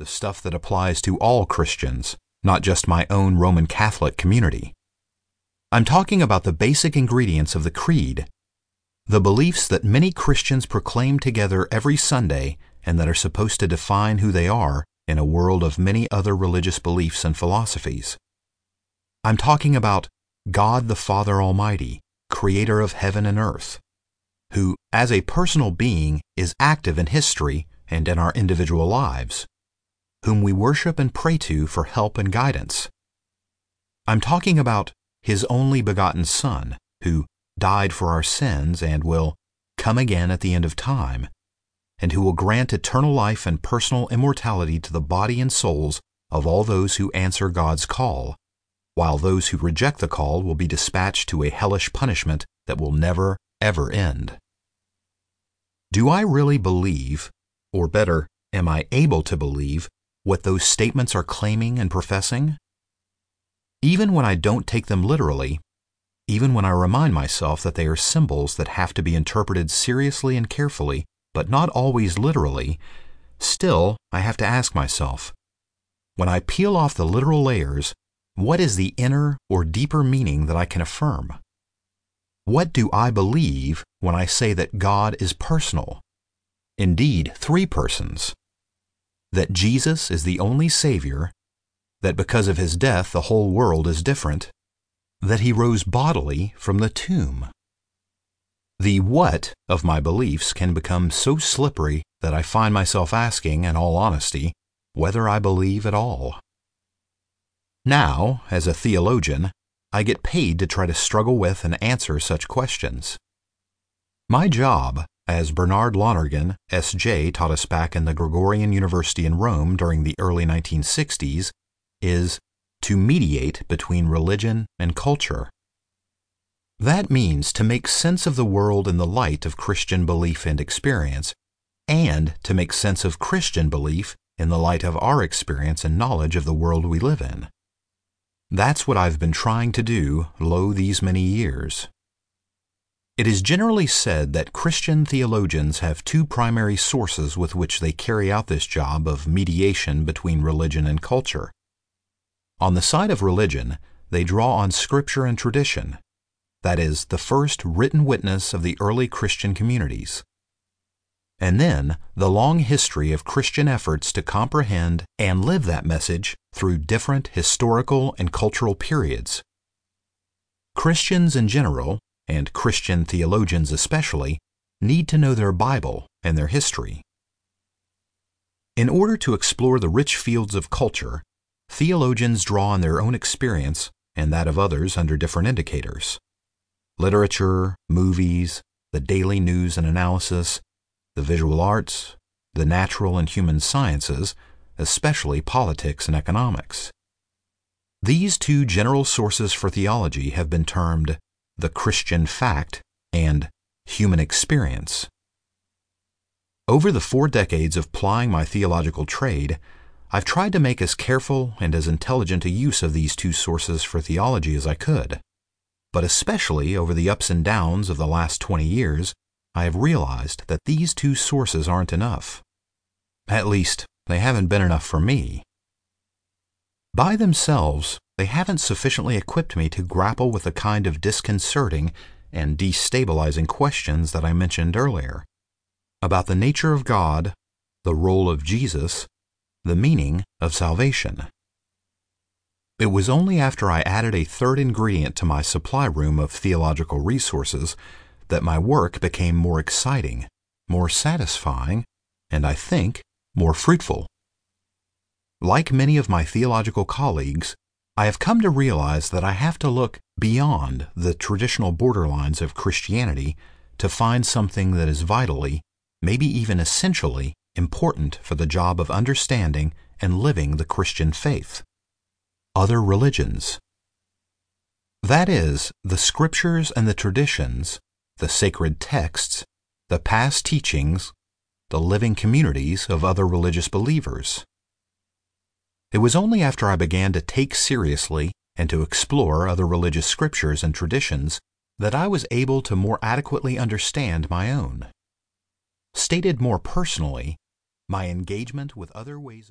the stuff that applies to all Christians, not just my own Roman Catholic community. I'm talking about the basic ingredients of the Creed, the beliefs that many Christians proclaim together every Sunday and that are supposed to define who they are in a world of many other religious beliefs and philosophies. I'm talking about God the Father Almighty, creator of heaven and earth, who, as a personal being, is active in history and in our individual lives, whom we worship and pray to for help and guidance. I'm talking about his only begotten Son, who died for our sins and will come again at the end of time, and who will grant eternal life and personal immortality to the body and souls of all those who answer God's call, while those who reject the call will be dispatched to a hellish punishment that will never, ever end. Do I really believe, or better, am I able to believe, what those statements are claiming and professing? Even when I don't take them literally, even when I remind myself that they are symbols that have to be interpreted seriously and carefully, but not always literally, still I have to ask myself when I peel off the literal layers, what is the inner or deeper meaning that I can affirm? What do I believe when I say that God is personal? Indeed, three persons. That Jesus is the only Savior that because of his death the whole world is different, that he rose bodily from the tomb. The what of my beliefs can become so slippery that I find myself asking, in all honesty, whether I believe at all. Now, as a theologian, I get paid to try to struggle with and answer such questions. My job, as Bernard Lonergan, S.J., taught us back in the Gregorian University in Rome during the early 1960s, is to mediate between religion and culture. That means to make sense of the world in the light of Christian belief and experience, and to make sense of Christian belief in the light of our experience and knowledge of the world we live in. That's what I've been trying to do, lo, these many years. It is generally said that Christian theologians have two primary sources with which they carry out this job of mediation between religion and culture. On the side of religion, they draw on scripture and tradition, that is, the first written witness of the early Christian communities. And then the long history of Christian efforts to comprehend and live that message through different historical and cultural periods. Christians in general, and Christian theologians especially, need to know their Bible and their history. In order to explore the rich fields of culture, theologians draw on their own experience and that of others under different indicators literature, movies, the daily news and analysis, the visual arts, the natural and human sciences, especially politics and economics. These two general sources for theology have been termed the Christian fact and human experience. Over the four decades of plying my theological trade, I've tried to make as careful and as intelligent a use of these two sources for theology as I could. But especially over the ups and downs of the last 20 years, I have realized that these two sources aren't enough. At least, they haven't been enough for me. By themselves, they haven't sufficiently equipped me to grapple with the kind of disconcerting and destabilizing questions that I mentioned earlier about the nature of God, the role of Jesus, the meaning of salvation. It was only after I added a third ingredient to my supply room of theological resources that my work became more exciting, more satisfying, and I think more fruitful. Like many of my theological colleagues, I have come to realize that I have to look beyond the traditional borderlines of Christianity to find something that is vitally, maybe even essentially, important for the job of understanding and living the Christian faith. Other religions. That is, the scriptures and the traditions, the sacred texts, the past teachings, the living communities of other religious believers. It was only after I began to take seriously and to explore other religious scriptures and traditions that I was able to more adequately understand my own. Stated more personally, my engagement with other ways of